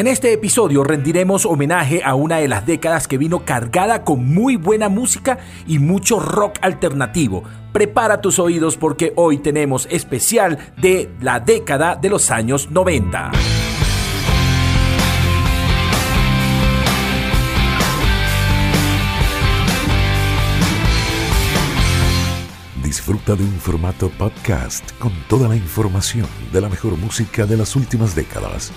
En este episodio rendiremos homenaje a una de las décadas que vino cargada con muy buena música y mucho rock alternativo. Prepara tus oídos porque hoy tenemos especial de la década de los años 90. Disfruta de un formato podcast con toda la información de la mejor música de las últimas décadas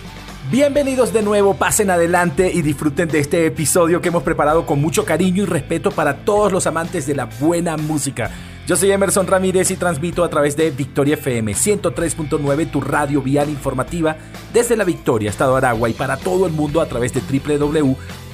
Bienvenidos de nuevo, pasen adelante y disfruten de este episodio que hemos preparado con mucho cariño y respeto para todos los amantes de la buena música. Yo soy Emerson Ramírez y transmito a través de Victoria FM 103.9, tu radio vial informativa, desde la Victoria, Estado Aragua, y para todo el mundo a través de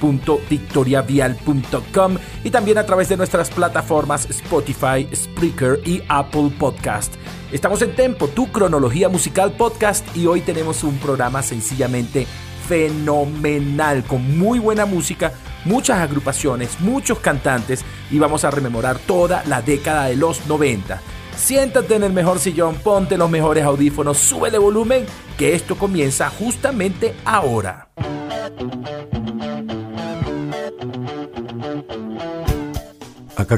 www.victoriavial.com y también a través de nuestras plataformas Spotify, Spreaker y Apple Podcast. Estamos en Tempo, tu cronología musical podcast, y hoy tenemos un programa sencillamente fenomenal, con muy buena música muchas agrupaciones, muchos cantantes y vamos a rememorar toda la década de los 90. Siéntate en el mejor sillón, ponte los mejores audífonos, sube de volumen, que esto comienza justamente ahora.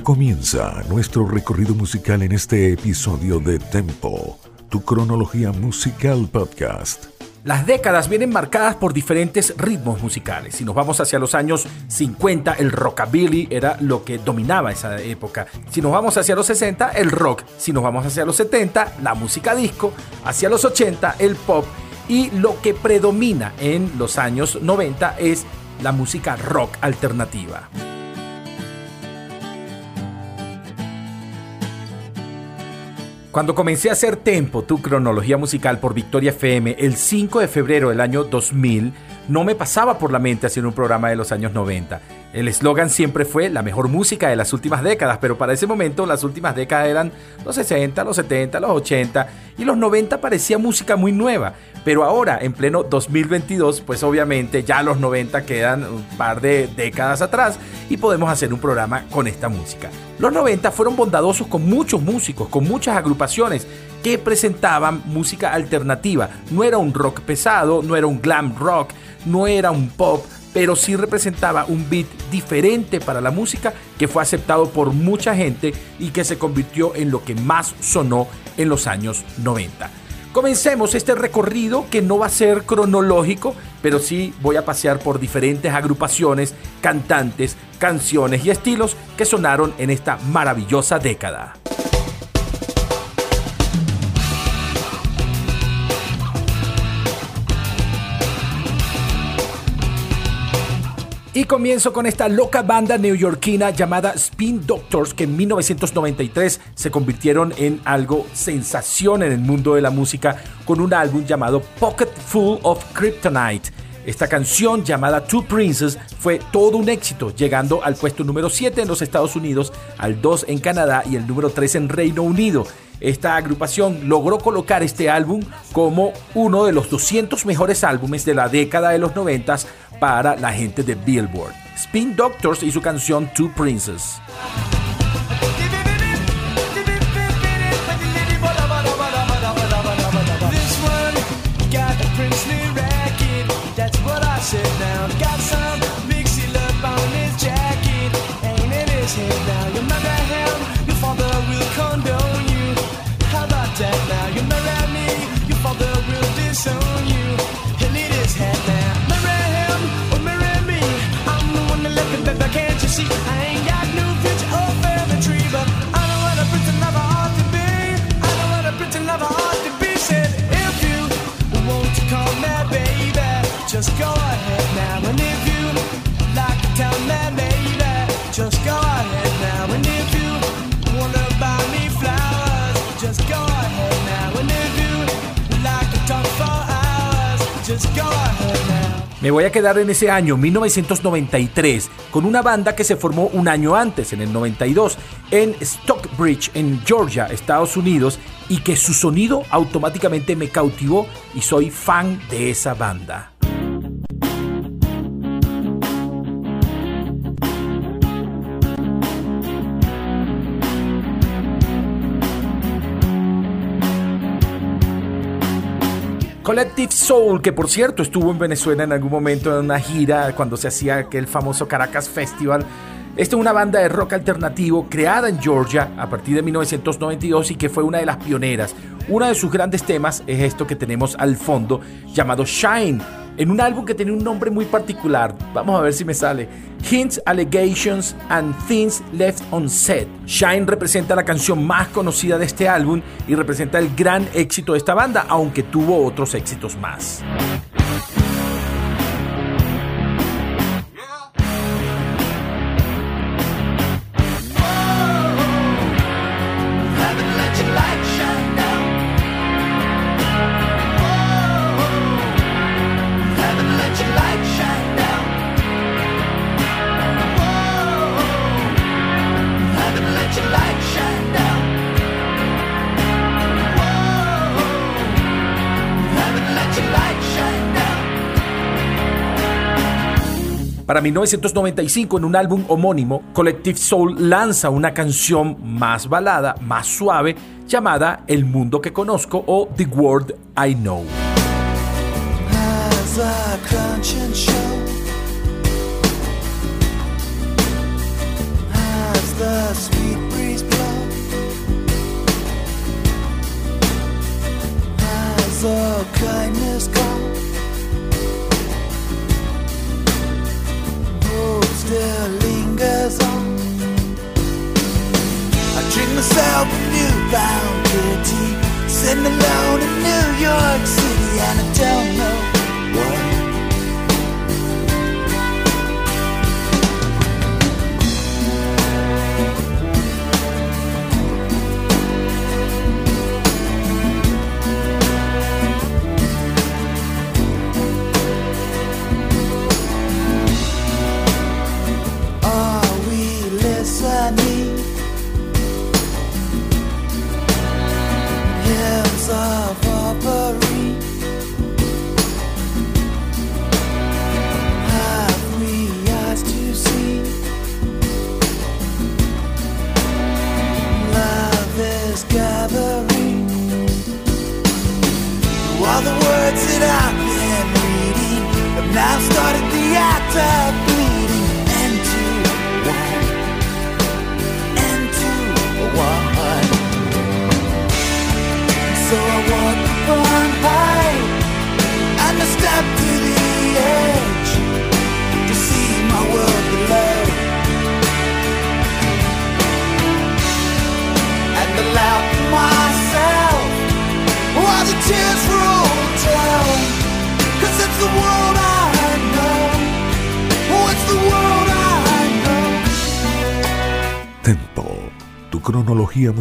Comienza nuestro recorrido musical en este episodio de Tempo, tu cronología musical podcast. Las décadas vienen marcadas por diferentes ritmos musicales. Si nos vamos hacia los años 50, el rockabilly era lo que dominaba esa época. Si nos vamos hacia los 60, el rock. Si nos vamos hacia los 70, la música disco. Hacia los 80, el pop. Y lo que predomina en los años 90 es la música rock alternativa. Cuando comencé a hacer Tempo, tu cronología musical por Victoria FM, el 5 de febrero del año 2000, no me pasaba por la mente hacer un programa de los años 90. El eslogan siempre fue la mejor música de las últimas décadas, pero para ese momento las últimas décadas eran los 60, los 70, los 80 y los 90 parecía música muy nueva. Pero ahora, en pleno 2022, pues obviamente ya los 90 quedan un par de décadas atrás y podemos hacer un programa con esta música. Los 90 fueron bondadosos con muchos músicos, con muchas agrupaciones que presentaban música alternativa. No era un rock pesado, no era un glam rock, no era un pop, pero sí representaba un beat diferente para la música que fue aceptado por mucha gente y que se convirtió en lo que más sonó en los años 90. Comencemos este recorrido que no va a ser cronológico, pero sí voy a pasear por diferentes agrupaciones, cantantes, canciones y estilos que sonaron en esta maravillosa década. Y comienzo con esta loca banda neoyorquina llamada Spin Doctors que en 1993 se convirtieron en algo sensación en el mundo de la música con un álbum llamado Pocket Full of Kryptonite. Esta canción llamada Two Princes fue todo un éxito, llegando al puesto número 7 en los Estados Unidos, al 2 en Canadá y el número 3 en Reino Unido. Esta agrupación logró colocar este álbum como uno de los 200 mejores álbumes de la década de los 90 para la gente de Billboard. Spin Doctors y su canción Two Princes. Me voy a quedar en ese año 1993 con una banda que se formó un año antes, en el 92, en Stockbridge, en Georgia, Estados Unidos, y que su sonido automáticamente me cautivó y soy fan de esa banda. Collective Soul, que por cierto estuvo en Venezuela en algún momento en una gira cuando se hacía aquel famoso Caracas Festival. Esta es una banda de rock alternativo creada en Georgia a partir de 1992 y que fue una de las pioneras. Uno de sus grandes temas es esto que tenemos al fondo llamado Shine, en un álbum que tiene un nombre muy particular. Vamos a ver si me sale. Hints, Allegations and Things Left Unsaid. Shine representa la canción más conocida de este álbum y representa el gran éxito de esta banda, aunque tuvo otros éxitos más. Para 1995, en un álbum homónimo, Collective Soul lanza una canción más balada, más suave, llamada El mundo que conozco o The World I Know. Still lingers on. I drink myself a newfound pity, sitting alone in New York City, and I don't know what.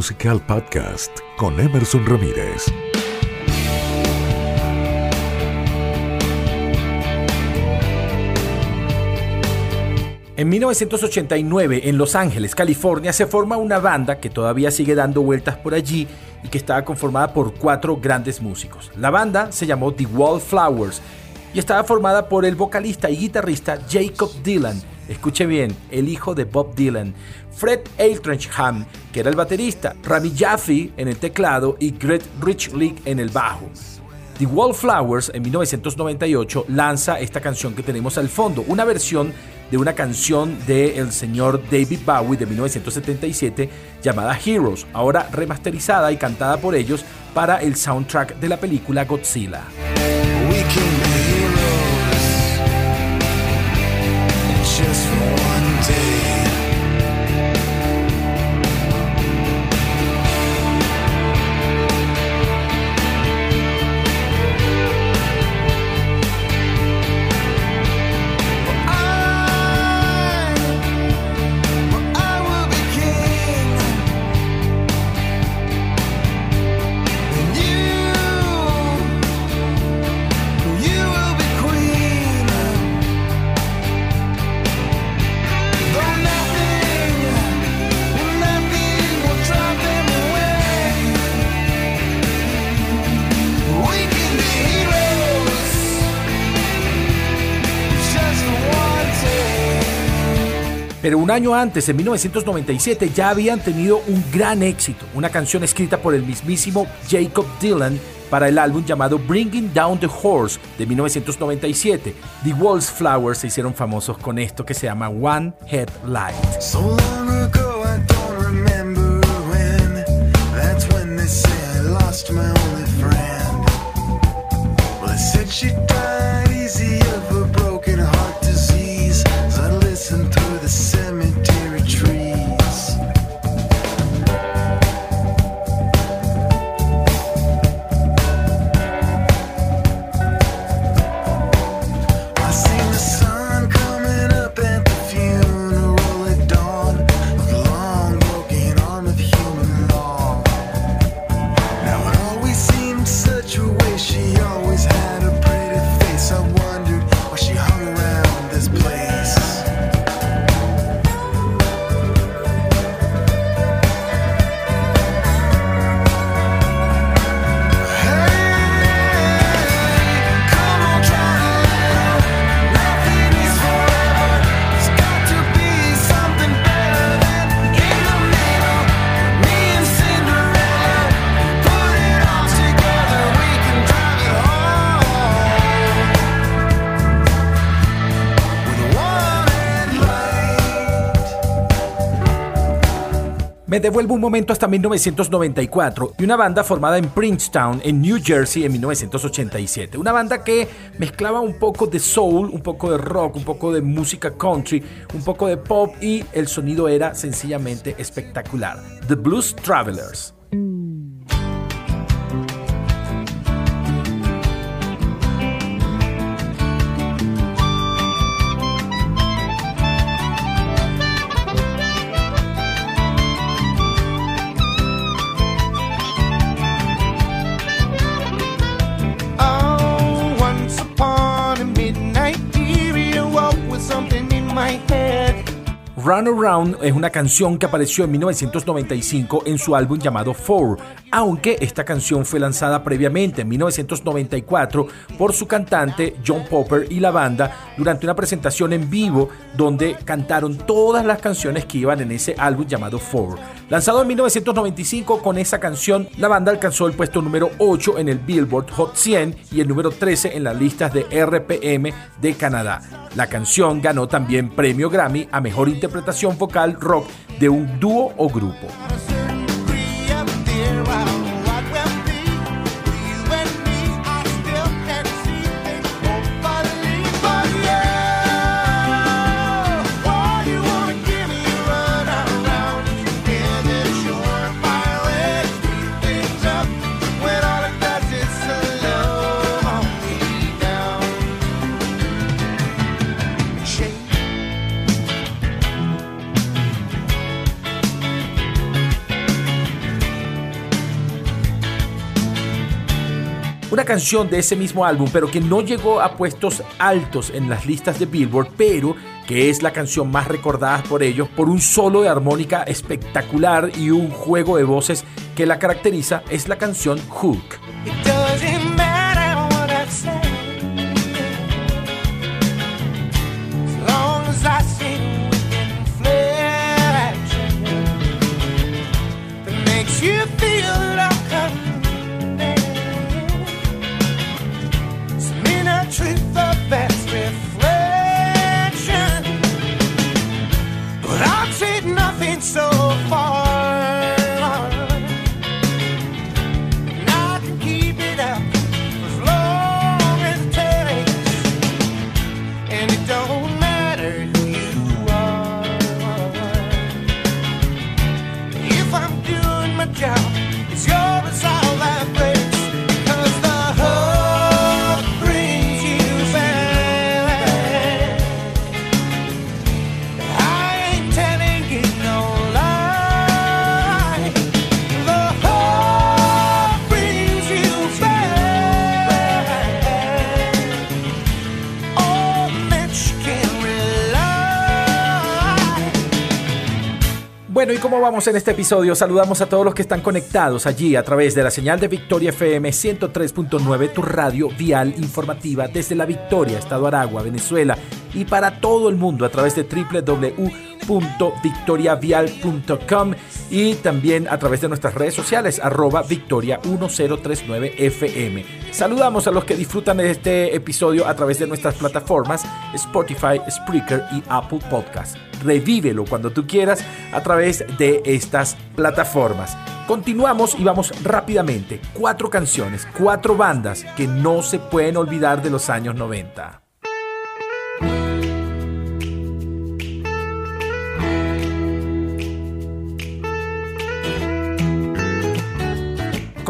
Musical Podcast con Emerson Ramírez. En 1989, en Los Ángeles, California, se forma una banda que todavía sigue dando vueltas por allí y que estaba conformada por cuatro grandes músicos. La banda se llamó The Wallflowers y estaba formada por el vocalista y guitarrista Jacob Dylan, escuche bien, el hijo de Bob Dylan, Fred Altrincham, que era el baterista, Rami Jaffe en el teclado y Greg Richley en el bajo. The Wallflowers en 1998 lanza esta canción que tenemos al fondo, una versión de una canción del el señor David Bowie de 1977 llamada Heroes, ahora remasterizada y cantada por ellos para el soundtrack de la película Godzilla. Año antes, en 1997, ya habían tenido un gran éxito, una canción escrita por el mismísimo Jacob Dylan para el álbum llamado Bringing Down the Horse de 1997. The Flowers se hicieron famosos con esto que se llama One Head Light. Devuelvo un momento hasta 1994 y una banda formada en Princeton, en New Jersey, en 1987. Una banda que mezclaba un poco de soul, un poco de rock, un poco de música country, un poco de pop y el sonido era sencillamente espectacular. The Blues Travelers. Run Around es una canción que apareció en 1995 en su álbum llamado Four, aunque esta canción fue lanzada previamente en 1994 por su cantante John Popper y la banda durante una presentación en vivo donde cantaron todas las canciones que iban en ese álbum llamado Four. Lanzado en 1995 con esa canción, la banda alcanzó el puesto número 8 en el Billboard Hot 100 y el número 13 en las listas de RPM de Canadá. La canción ganó también premio Grammy a mejor interpretación vocal rock de un dúo o grupo. Una canción de ese mismo álbum, pero que no llegó a puestos altos en las listas de Billboard, pero que es la canción más recordada por ellos por un solo de armónica espectacular y un juego de voces que la caracteriza, es la canción Hook. so far. And I can keep it up as long as it takes, and it don't matter who you are. If I'm doing my job, it's yours all that. Bueno, ¿y cómo vamos en este episodio? Saludamos a todos los que están conectados allí a través de la señal de Victoria FM 103.9, tu radio vial informativa desde la Victoria, Estado Aragua, Venezuela, y para todo el mundo a través de www www.victoriavial.com y también a través de nuestras redes sociales, arroba victoria1039fm. Saludamos a los que disfrutan de este episodio a través de nuestras plataformas Spotify, Spreaker y Apple Podcast. Revívelo cuando tú quieras a través de estas plataformas. Continuamos y vamos rápidamente. Cuatro canciones, cuatro bandas que no se pueden olvidar de los años 90.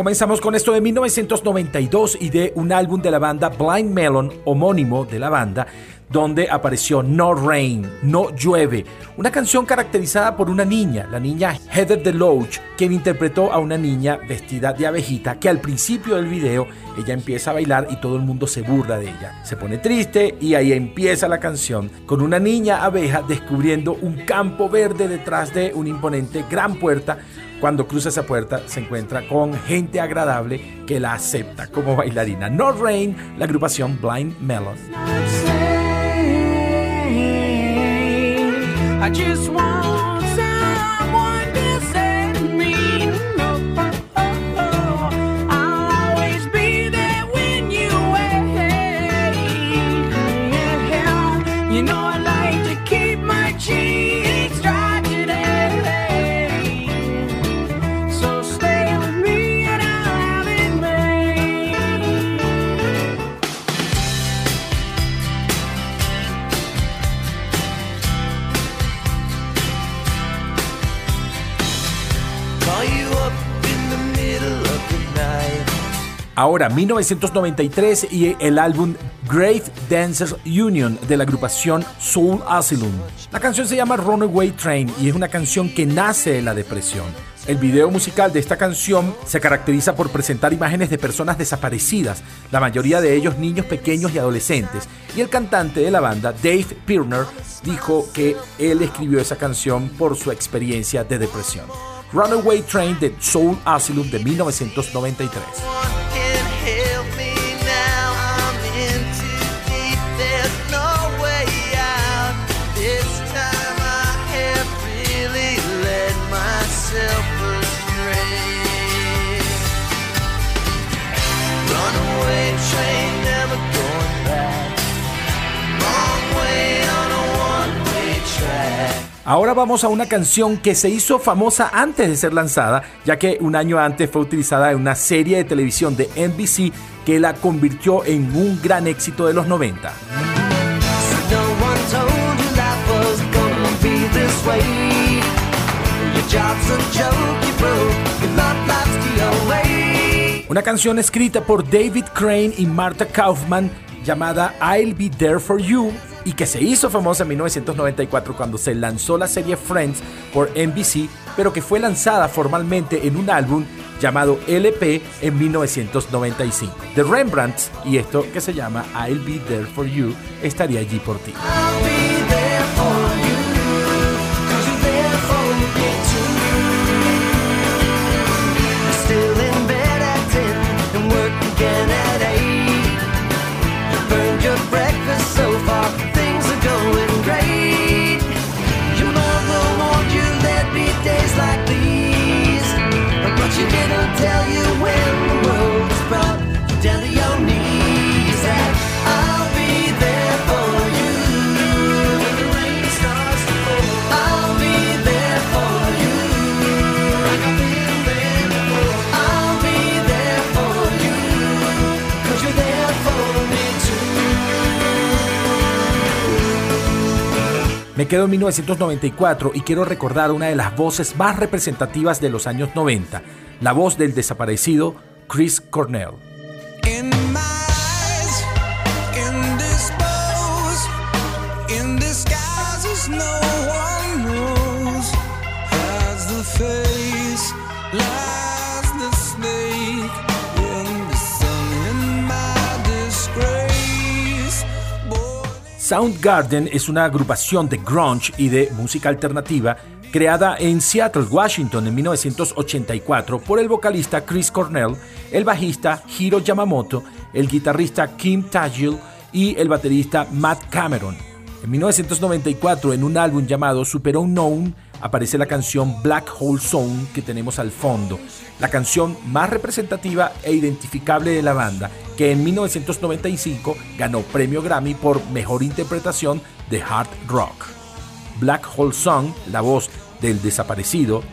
Comenzamos con esto de 1992 y de un álbum de la banda Blind Melon, homónimo de la banda, donde apareció No Rain, No Llueve, una canción caracterizada por una niña, la niña Heather DeLoach, quien interpretó a una niña vestida de abejita que al principio del video ella empieza a bailar y todo el mundo se burla de ella. Se pone triste y ahí empieza la canción con una niña abeja descubriendo un campo verde detrás de una imponente gran puerta cuando cruza esa puerta se encuentra con gente agradable que la acepta como bailarina. No Rain, la agrupación Blind Melon. just want Ahora, 1993 y el álbum Great Dancers Union de la agrupación Soul Asylum. La canción se llama Runaway Train y es una canción que nace de la depresión. El video musical de esta canción se caracteriza por presentar imágenes de personas desaparecidas, la mayoría de ellos niños pequeños y adolescentes, y el cantante de la banda, Dave Pirner, dijo que él escribió esa canción por su experiencia de depresión. Runaway Train de Soul Asylum de 1993. Ahora vamos a una canción que se hizo famosa antes de ser lanzada, ya que un año antes fue utilizada en una serie de televisión de NBC que la convirtió en un gran éxito de los 90. Una canción escrita por David Crane y Martha Kaufman llamada I'll Be There For You y que se hizo famosa en 1994 cuando se lanzó la serie Friends por NBC, pero que fue lanzada formalmente en un álbum llamado LP en 1995. The Rembrandts y esto que se llama I'll Be There For You estaría allí por ti. Quedo en 1994 y quiero recordar una de las voces más representativas de los años 90, la voz del desaparecido Chris Cornell. Soundgarden es una agrupación de grunge y de música alternativa creada en Seattle, Washington en 1984 por el vocalista Chris Cornell, el bajista Hiro Yamamoto, el guitarrista Kim Tajil y el baterista Matt Cameron. En 1994, en un álbum llamado Super Unknown, aparece la canción Black Hole Zone que tenemos al fondo, la canción más representativa e identificable de la banda, que en 1995 ganó premio Grammy por mejor interpretación de hard rock. Black Hole Song, la voz del desaparecido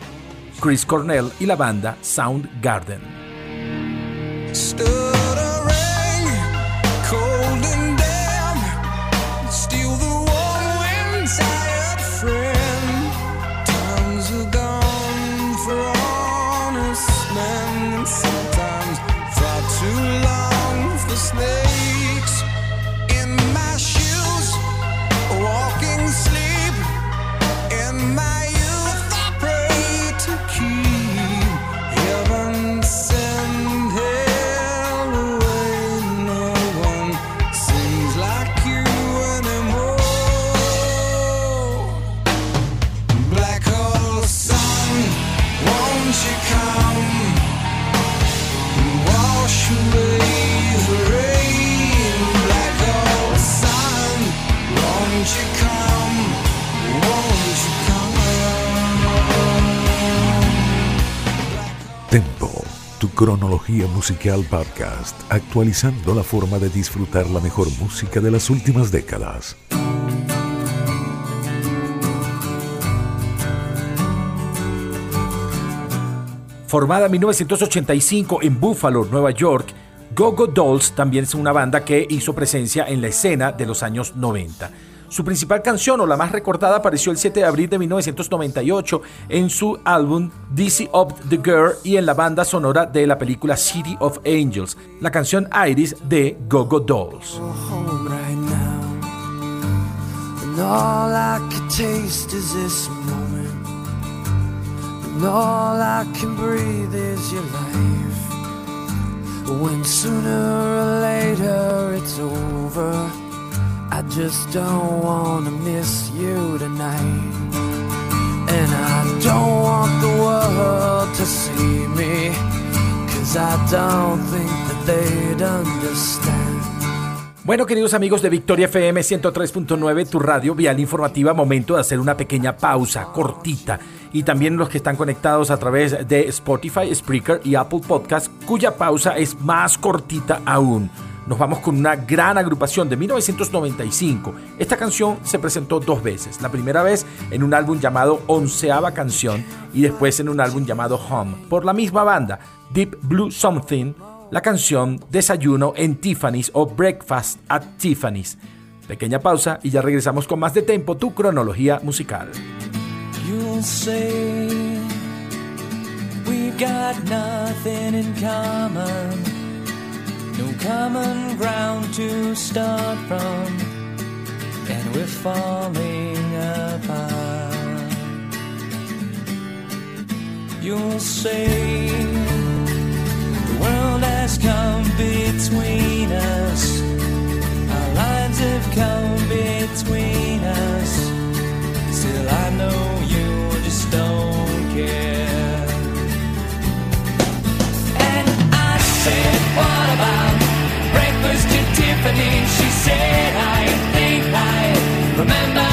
Chris Cornell y la banda Soundgarden. Cronología Musical Podcast, actualizando la forma de disfrutar la mejor música de las últimas décadas. Formada en 1985 en Buffalo, Nueva York, Go Go Dolls también es una banda que hizo presencia en la escena de los años 90. Su principal canción o la más recordada apareció el 7 de abril de 1998 en su álbum DC of the Girl y en la banda sonora de la película City of Angels, la canción Iris de Go-Go Dolls. I just don't wanna miss you tonight. And I don't want the world to see me, cause I don't think that they'd understand. Bueno, queridos amigos de Victoria FM 103.9, tu radio vial informativa, momento de hacer una pequeña pausa cortita. Y también los que están conectados a través de Spotify, Spreaker y Apple Podcast, cuya pausa es más cortita aún nos vamos con una gran agrupación de 1995. Esta canción se presentó dos veces. La primera vez en un álbum llamado Onceava Canción y después en un álbum llamado Home, por la misma banda, Deep Blue Something, la canción Desayuno en Tiffany's o Breakfast at Tiffany's. Pequeña pausa y ya regresamos con más de tempo, tu cronología musical. no common ground to start from, and we're falling apart. You'll say the world has come between us, our lines have come between us. Still, I know you just don't care. And I said, What about? She said, I think I remember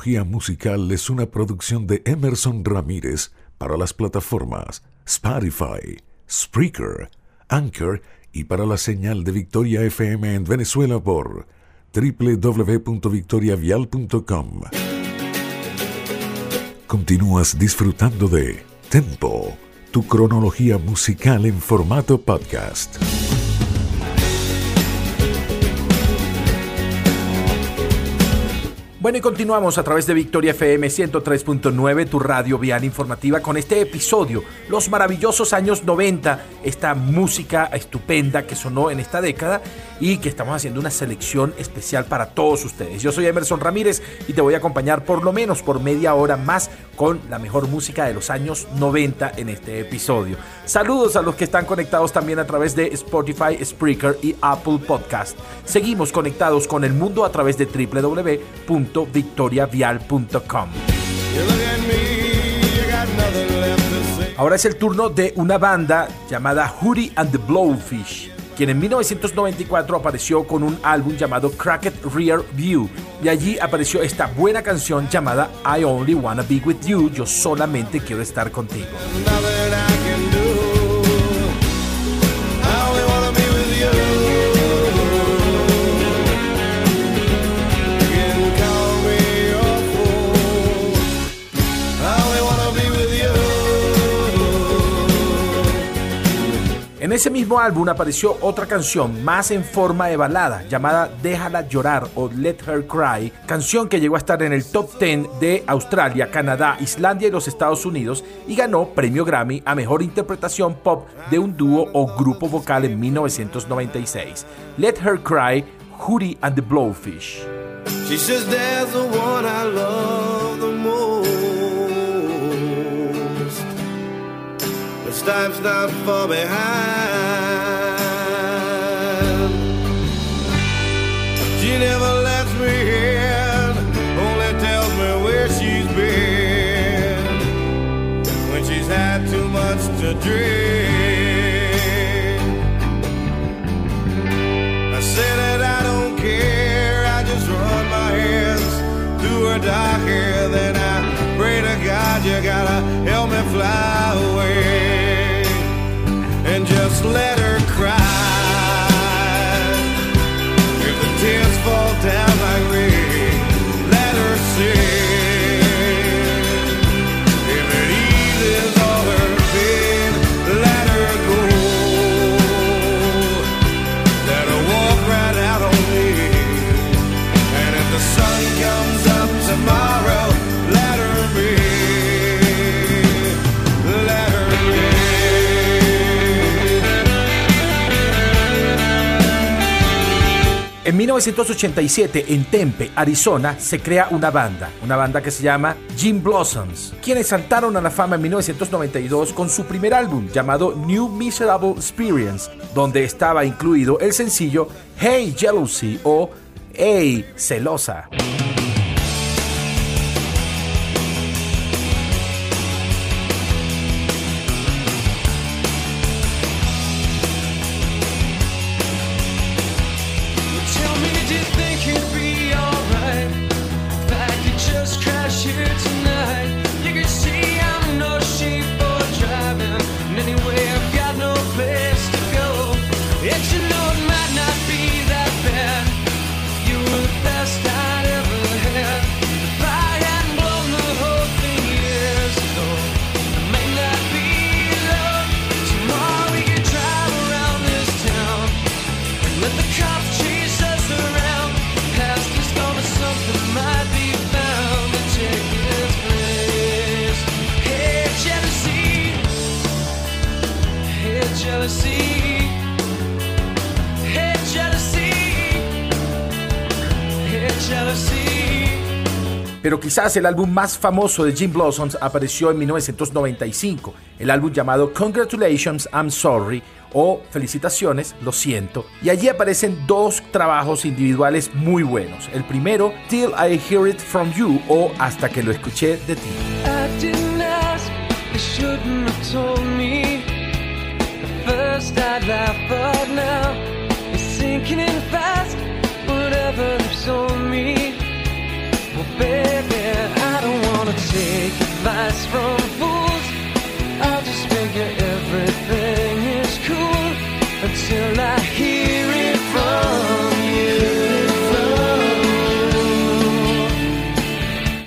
tu cronología musical es una producción de Emerson Ramírez para las plataformas Spotify, Spreaker, Anchor y para la señal de Victoria FM en Venezuela por www.victoriavial.com. Continúas disfrutando de Tempo, tu cronología musical en formato podcast. Bueno, y continuamos a través de Victoria FM 103.9, tu radio vial informativa, con este episodio, los maravillosos años 90, esta música estupenda que sonó en esta década y que estamos haciendo una selección especial para todos ustedes. Yo soy Emerson Ramírez y te voy a acompañar por lo menos por media hora más con la mejor música de los años 90 en este episodio. Saludos a los que están conectados también a través de Spotify, Spreaker y Apple Podcast. Seguimos conectados con el mundo a través de www www.victoriavial.com. Ahora es el turno de una banda llamada Hootie and the Blowfish, quien en 1994 apareció con un álbum llamado Cracked Rear View, y allí apareció esta buena canción llamada I Only Wanna Be With You, Yo solamente quiero estar contigo. En ese mismo álbum apareció otra canción más en forma de balada llamada Déjala llorar o Let Her Cry, canción que llegó a estar en el top 10 de Australia, Canadá, Islandia y los Estados Unidos y ganó premio Grammy a mejor interpretación pop de un dúo o grupo vocal en 1996. Let Her Cry, Hootie and the Blowfish. She says there's the one I love Life's not far behind. She never lets me in, only tells me where she's been when she's had too much to drink. I say that I don't care, I just run my hands through her dark hair, then I pray to God you gotta just En 1987, en Tempe, Arizona, se crea una banda, una banda que se llama Jim Blossoms, quienes saltaron a la fama en 1992 con su primer álbum llamado New Miserable Experience, donde estaba incluido el sencillo Hey Jealousy o Hey Celosa. El álbum más famoso de Jim Blossoms apareció en 1995, el álbum llamado Congratulations, I'm Sorry o Felicitaciones, lo siento, y allí aparecen dos trabajos individuales muy buenos. El primero, Till I Hear It From You o Hasta que lo escuché de ti. Take advice from fools. I'll just figure everything is cool until I hear it from you.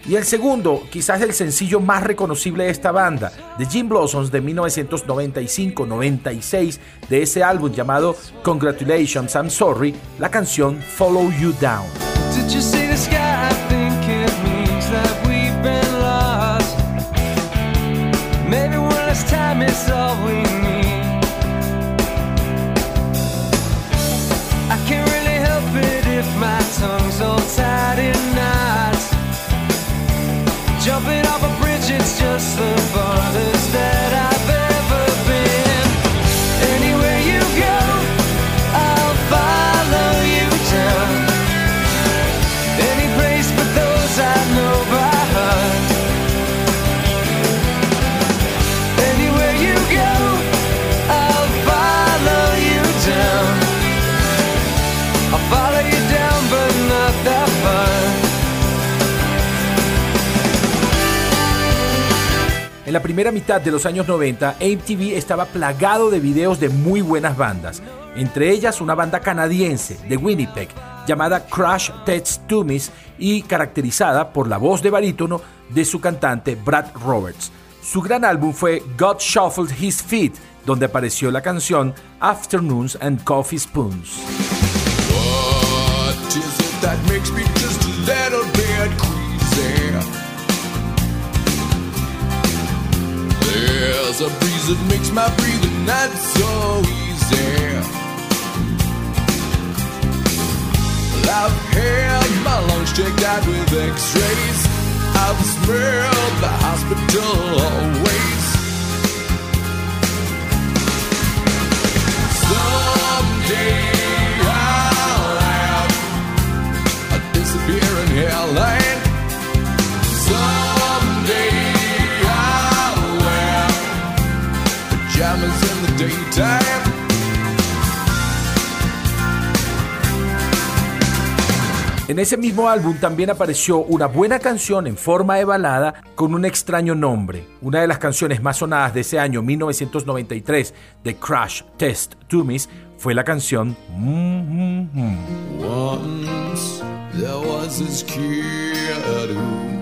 Y el segundo, quizás el sencillo más reconocible de esta banda, de Jim Blossoms de 1995-96, de ese álbum llamado Congratulations, I'm Sorry, la canción Follow You Down. Primera mitad de los años 90, MTV estaba plagado de videos de muy buenas bandas, entre ellas una banda canadiense de Winnipeg llamada Crash Test Dummies y caracterizada por la voz de barítono de su cantante Brad Roberts. Su gran álbum fue God Shuffled His Feet, donde apareció la canción Afternoons and Coffee Spoons. There's a breeze that makes my breathing not so easy. Well, I've had my lungs checked out with x-rays. I've smelled the hospital always. Someday I'll have a disappearing hairline. Someday pajamas in the daytime. En ese mismo álbum también apareció una buena canción en forma de balada con un extraño nombre. Una de las canciones más sonadas de ese año 1993 de Crash Test Dummies fue la canción Mm, mm, mm. Once there was this kid who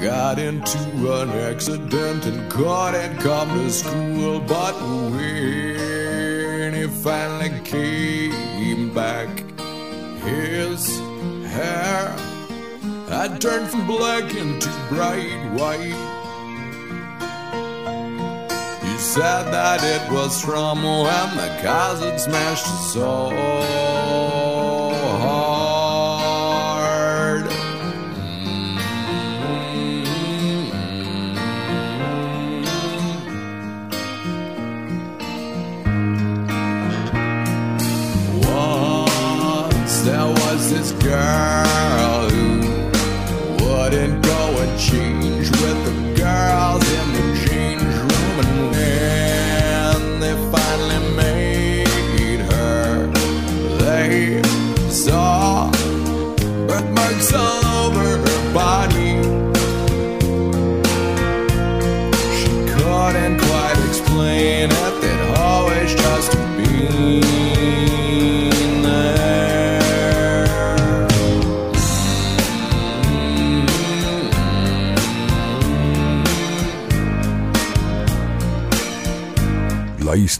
got into an accident and and come to school. But when he finally came back, his hair had turned from black into bright white. He said that it was from when the had smashed his soul. This girl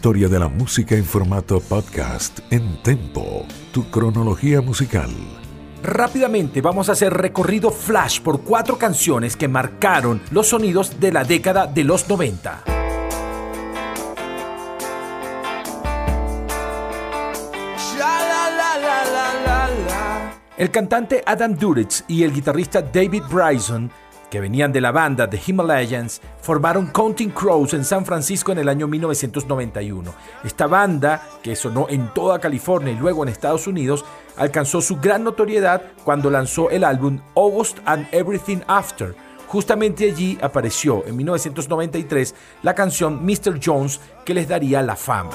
historia de la música en formato podcast en Tempo, tu cronología musical. Rápidamente vamos a hacer recorrido flash por cuatro canciones que marcaron los sonidos de la década de los 90. El cantante Adam Duritz y el guitarrista David Bryson, que venían de la banda The Himalayans, formaron Counting Crows en San Francisco en el año 1991. Esta banda, que sonó en toda California y luego en Estados Unidos, alcanzó su gran notoriedad cuando lanzó el álbum August and Everything After. Justamente allí apareció en 1993 la canción Mr. Jones que les daría la fama.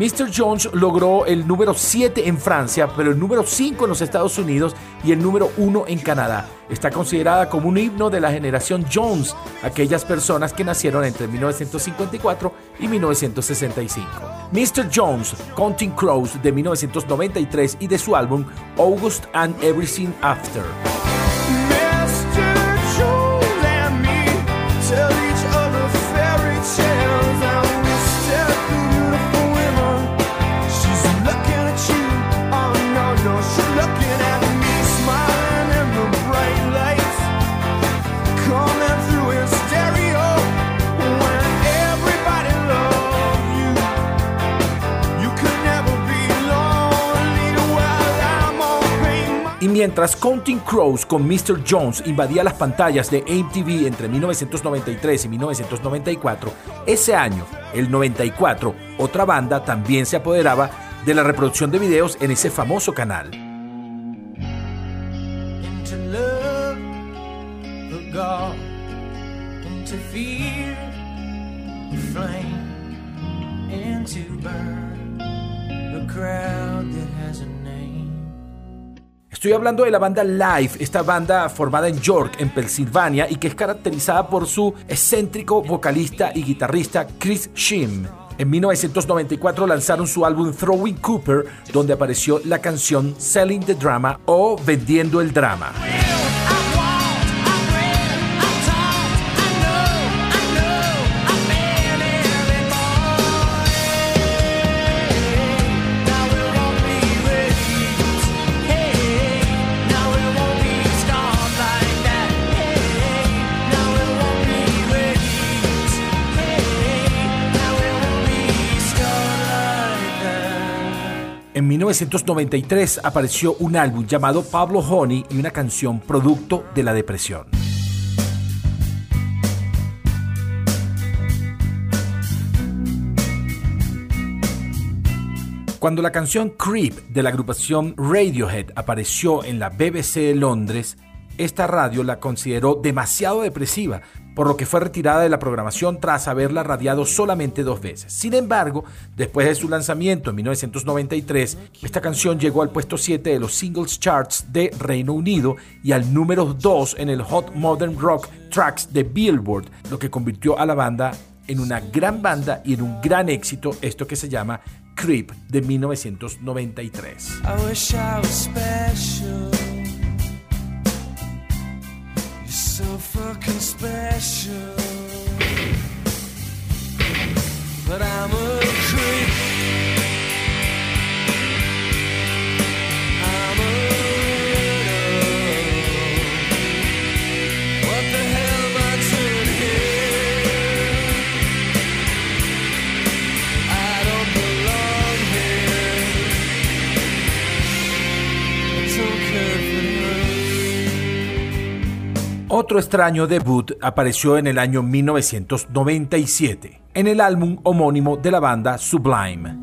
Mr. Jones logró el número 7 en Francia, pero el número 5 en los Estados Unidos y el número 1 en Canadá. Está considerada como un himno de la generación Jones, aquellas personas que nacieron entre 1954 y 1965. Mr. Jones, Counting Crows de 1993 y de su álbum August and Everything After. Mientras Counting Crows con Mr. Jones invadía las pantallas de MTV entre 1993 y 1994, ese año, el 94, otra banda también se apoderaba de la reproducción de videos en ese famoso canal. into love, the Estoy hablando de la banda Live, esta banda formada en York, en Pensilvania, y que es caracterizada por su excéntrico vocalista y guitarrista Chris Shim. En 1994 lanzaron su álbum Throwing Cooper, donde apareció la canción Selling the Drama o Vendiendo el Drama. 1993 apareció un álbum llamado Pablo Honey y una canción producto de la depresión. Cuando la canción Creep de la agrupación Radiohead apareció en la BBC de Londres, esta radio la consideró demasiado depresiva, por lo que fue retirada de la programación tras haberla radiado solamente dos veces. Sin embargo, después de su lanzamiento en 1993, esta canción llegó al puesto 7 de los singles charts de Reino Unido y al número 2 en el Hot Modern Rock Tracks de Billboard, lo que convirtió a la banda en una gran banda y en un gran éxito, esto que se llama Creep de 1993. I wish I was so fucking special. But I'm a creep. Otro extraño debut apareció en el año 1997, en el álbum homónimo de la banda Sublime.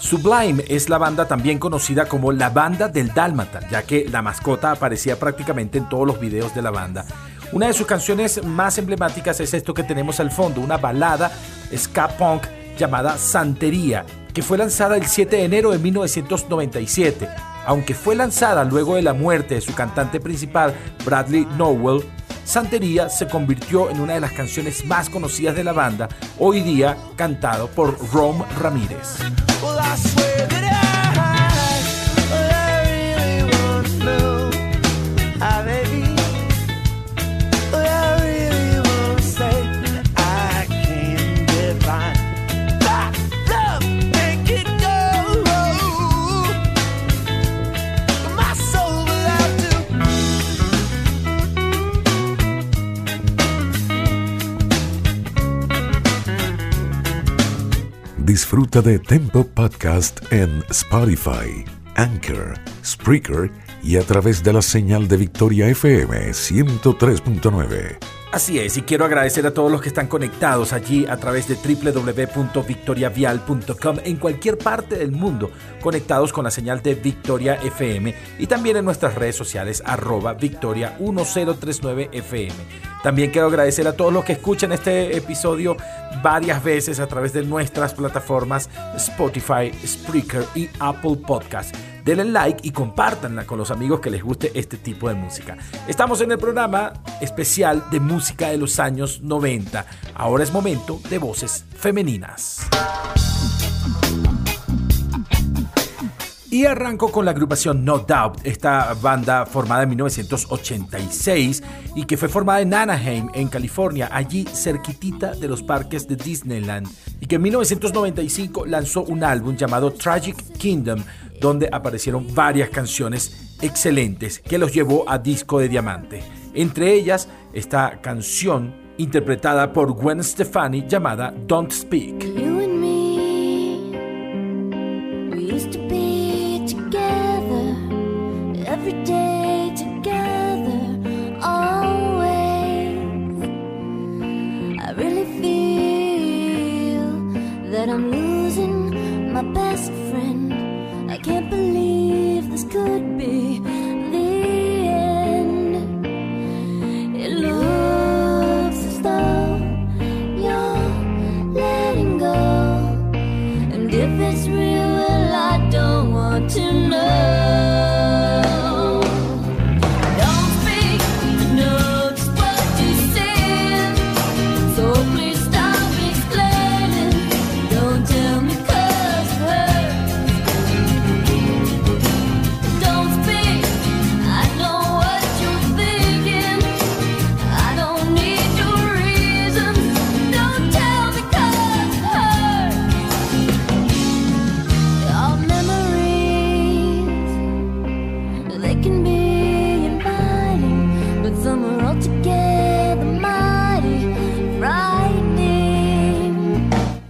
Sublime es la banda también conocida como la banda del Dálmata, ya que la mascota aparecía prácticamente en todos los videos de la banda. Una de sus canciones más emblemáticas es esto que tenemos al fondo, una balada ska punk llamada Santería, que fue lanzada el 7 de enero de 1997. Aunque fue lanzada luego de la muerte de su cantante principal, Bradley Nowell, Santería se convirtió en una de las canciones más conocidas de la banda, hoy día cantado por Rom Ramírez. Disfruta de Tempo Podcast en Spotify, Anchor, Spreaker y a través de la señal de Victoria FM 103.9. Así es, y quiero agradecer a todos los que están conectados allí a través de www.victoriavial.com en cualquier parte del mundo, conectados con la señal de Victoria FM y también en nuestras redes sociales arroba Victoria 1039 FM. También quiero agradecer a todos los que escuchan este episodio varias veces a través de nuestras plataformas Spotify, Spreaker y Apple Podcast. Denle like y compártanla con los amigos que les guste este tipo de música. Estamos en el programa especial de música de los años 90. Ahora es momento de voces femeninas. Y arranco con la agrupación No Doubt, esta banda formada en 1986 y que fue formada en Anaheim, en California, allí cerquitita de los parques de Disneyland, y que en 1995 lanzó un álbum llamado Tragic Kingdom, donde aparecieron varias canciones excelentes que los llevó a disco de diamante. Entre ellas, esta canción interpretada por Gwen Stefani llamada Don't Speak.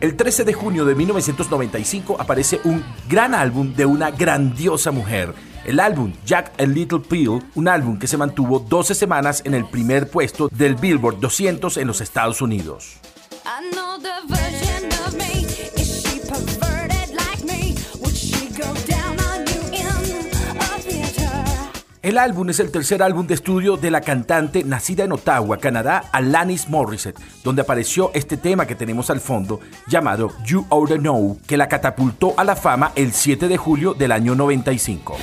El 13 de junio de 1995 aparece un gran álbum de una grandiosa mujer. El álbum Jack a Little Pill, un álbum que se mantuvo 12 semanas en el primer puesto del Billboard 200 en los Estados Unidos. El álbum es el tercer álbum de estudio de la cantante nacida en Ottawa, Canadá, Alanis Morissette, donde apareció este tema que tenemos al fondo llamado You Oughta Know, que la catapultó a la fama el 7 de julio del año 95.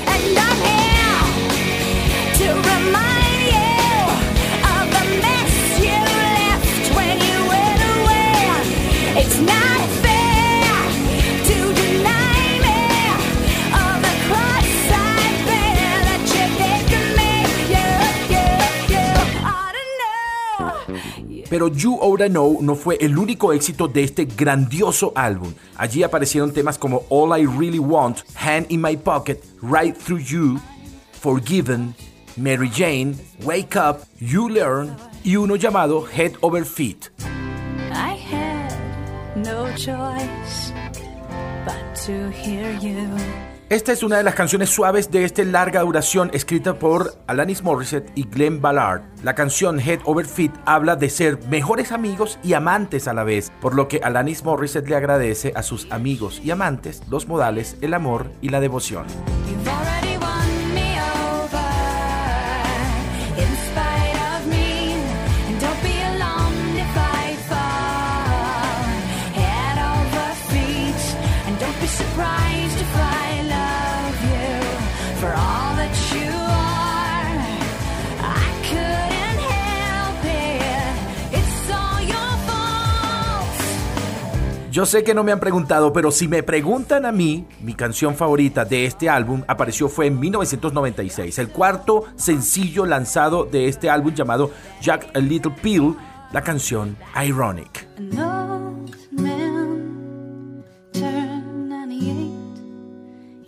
Pero You Oughta Know no fue el único éxito de este grandioso álbum. Allí aparecieron temas como All I Really Want, Hand in My Pocket, Right Through You, Forgiven, Mary Jane, Wake Up, You Learn y uno llamado Head Over Feet. I had choice but to hear you. Esta es una de las canciones suaves de esta larga duración escrita por Alanis Morissette y Glenn Ballard. La canción Head Over Feet habla de ser mejores amigos y amantes a la vez, por lo que Alanis Morissette le agradece a sus amigos y amantes los modales, el amor y la devoción. Yo sé que no me han preguntado, pero si me preguntan a mí, mi canción favorita de este álbum apareció fue en 1996, el cuarto sencillo lanzado de este álbum llamado Jack a Little Pill, la canción Ironic. An old man turned 98.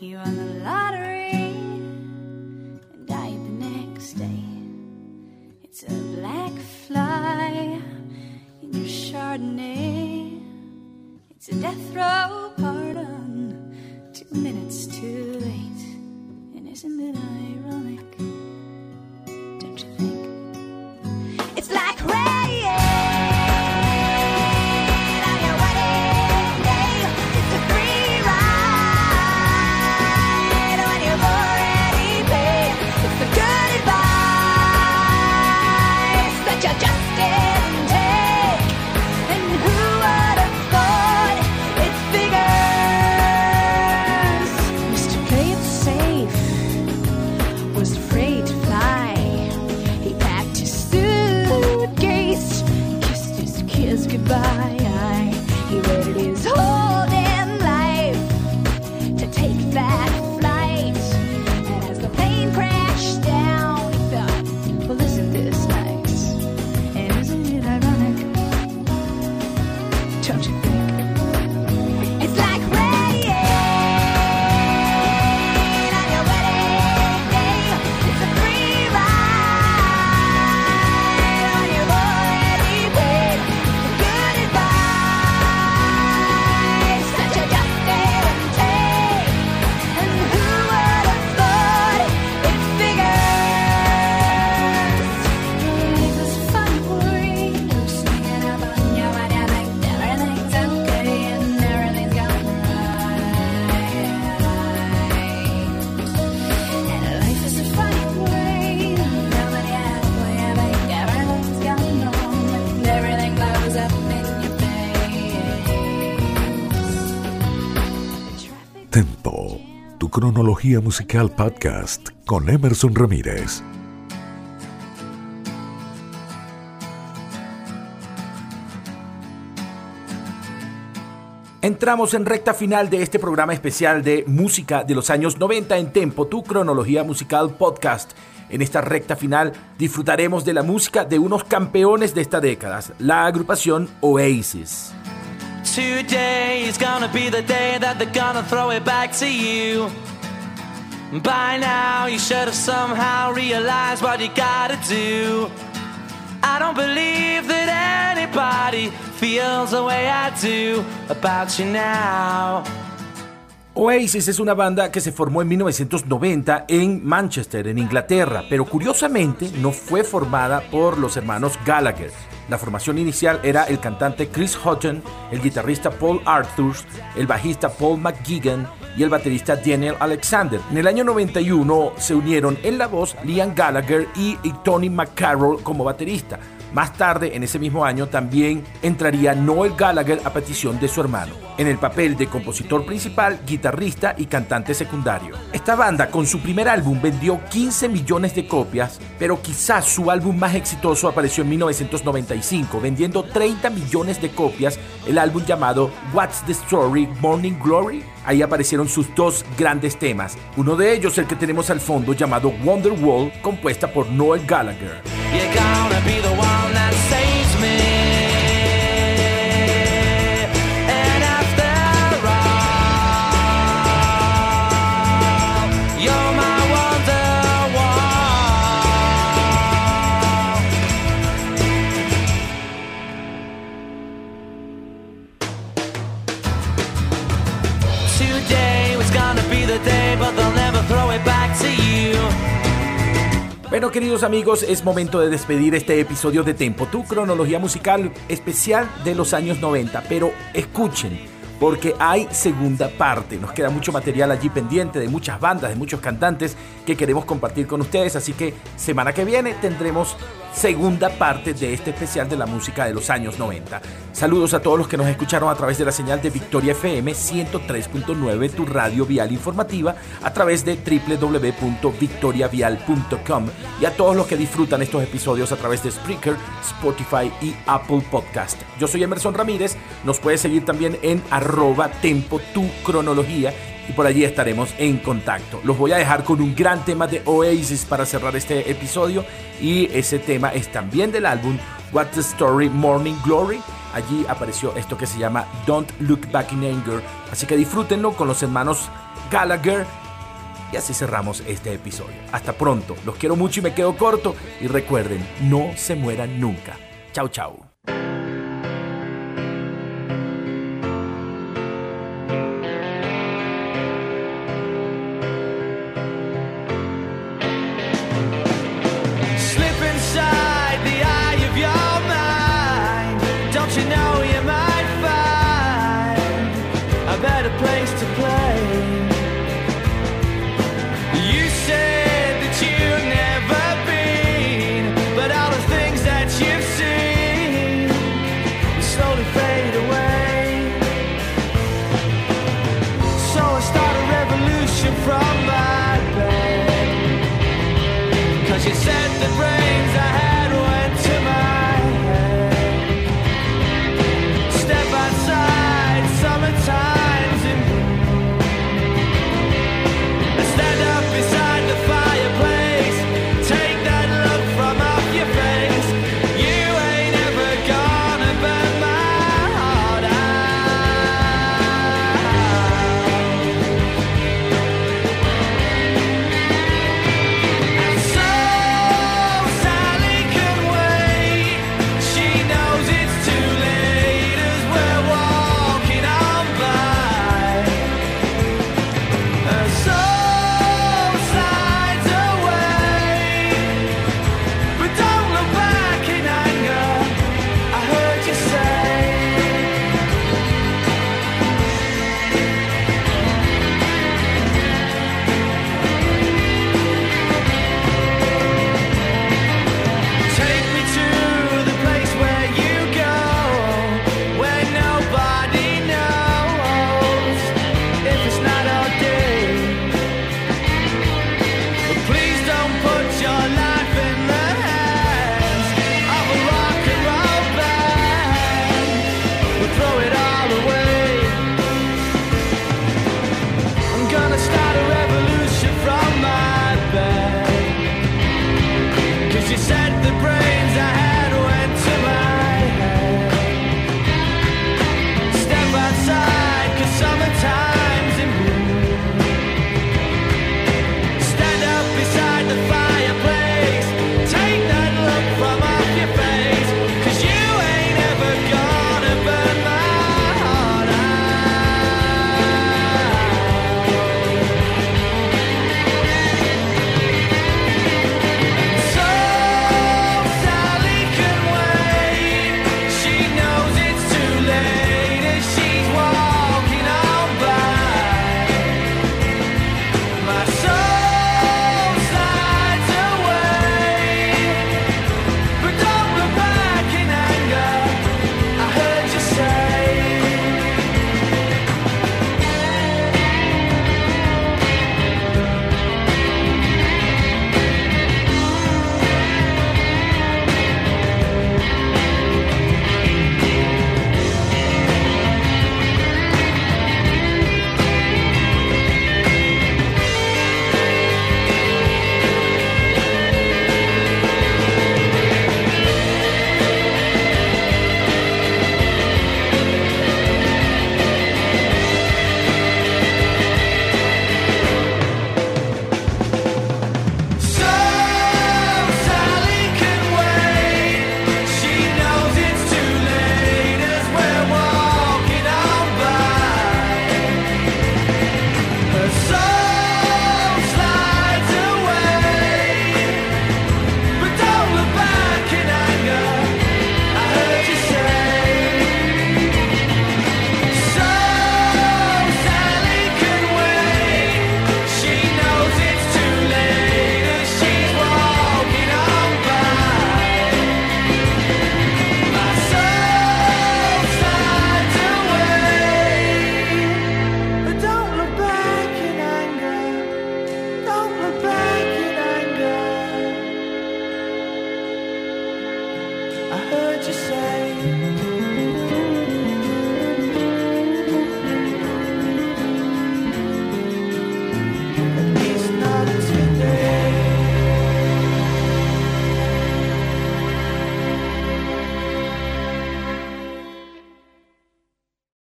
He won the lottery and died the next day. It's a black fly in your Chardonnay. It's a death row pardon, two minutes too late. And isn't it ironic? Don't you think? It's like rain musical podcast con Emerson Ramírez. Entramos en recta final de este programa especial de música de los años 90 en Tempo, tu cronología musical podcast. En esta recta final disfrutaremos de la música de unos campeones de esta década, la agrupación Oasis. Today is gonna be the day that they're gonna throw it back to you. By now, you should have somehow realized what you gotta do. I don't believe that anybody feels the way I do about you now. Oasis es una banda que se formó en 1990 en Manchester, en Inglaterra, pero curiosamente no fue formada por los hermanos Gallagher. La formación inicial era el cantante Chris Houghton, el guitarrista Paul Arthurs, el bajista Paul McGuigan y el baterista Daniel Alexander. En el año 91 se unieron en la voz Liam Gallagher y, Tony McCarroll como baterista. Más tarde, en ese mismo año, también entraría Noel Gallagher a petición de su hermano, en el papel de compositor principal, guitarrista y cantante secundario. Esta banda, con su primer álbum, vendió 15 millones de copias, pero quizás su álbum más exitoso apareció en 1995, vendiendo 30 millones de copias, el álbum llamado What's the Story, Morning Glory. Ahí aparecieron sus dos grandes temas, uno de ellos el que tenemos al fondo llamado Wonderwall, compuesta por Noel Gallagher. Bueno, queridos amigos, es momento de despedir este episodio de Tempo, tu cronología musical especial de los años 90. Pero escuchen, porque hay segunda parte. Nos queda mucho material allí pendiente de muchas bandas, de muchos cantantes que queremos compartir con ustedes. Así que semana que viene tendremos segunda parte de este especial de la música de los años 90. Saludos a todos los que nos escucharon a través de la señal de Victoria FM 103.9, tu radio vial informativa, a través de www.victoriavial.com y a todos los que disfrutan estos episodios a través de Spreaker, Spotify y Apple Podcast. Yo soy Emerson Ramírez, nos puedes seguir también en arroba tempo tu cronología y por allí estaremos en contacto. Los voy a dejar con un gran tema de Oasis para cerrar este episodio y ese tema es también del álbum What's the Story Morning Glory. Allí apareció esto que se llama Don't Look Back in Anger. Así que disfrútenlo con los hermanos Gallagher. Y así cerramos este episodio. Hasta pronto. Los quiero mucho y me quedo corto. Y recuerden, no se mueran nunca. Chau, chau.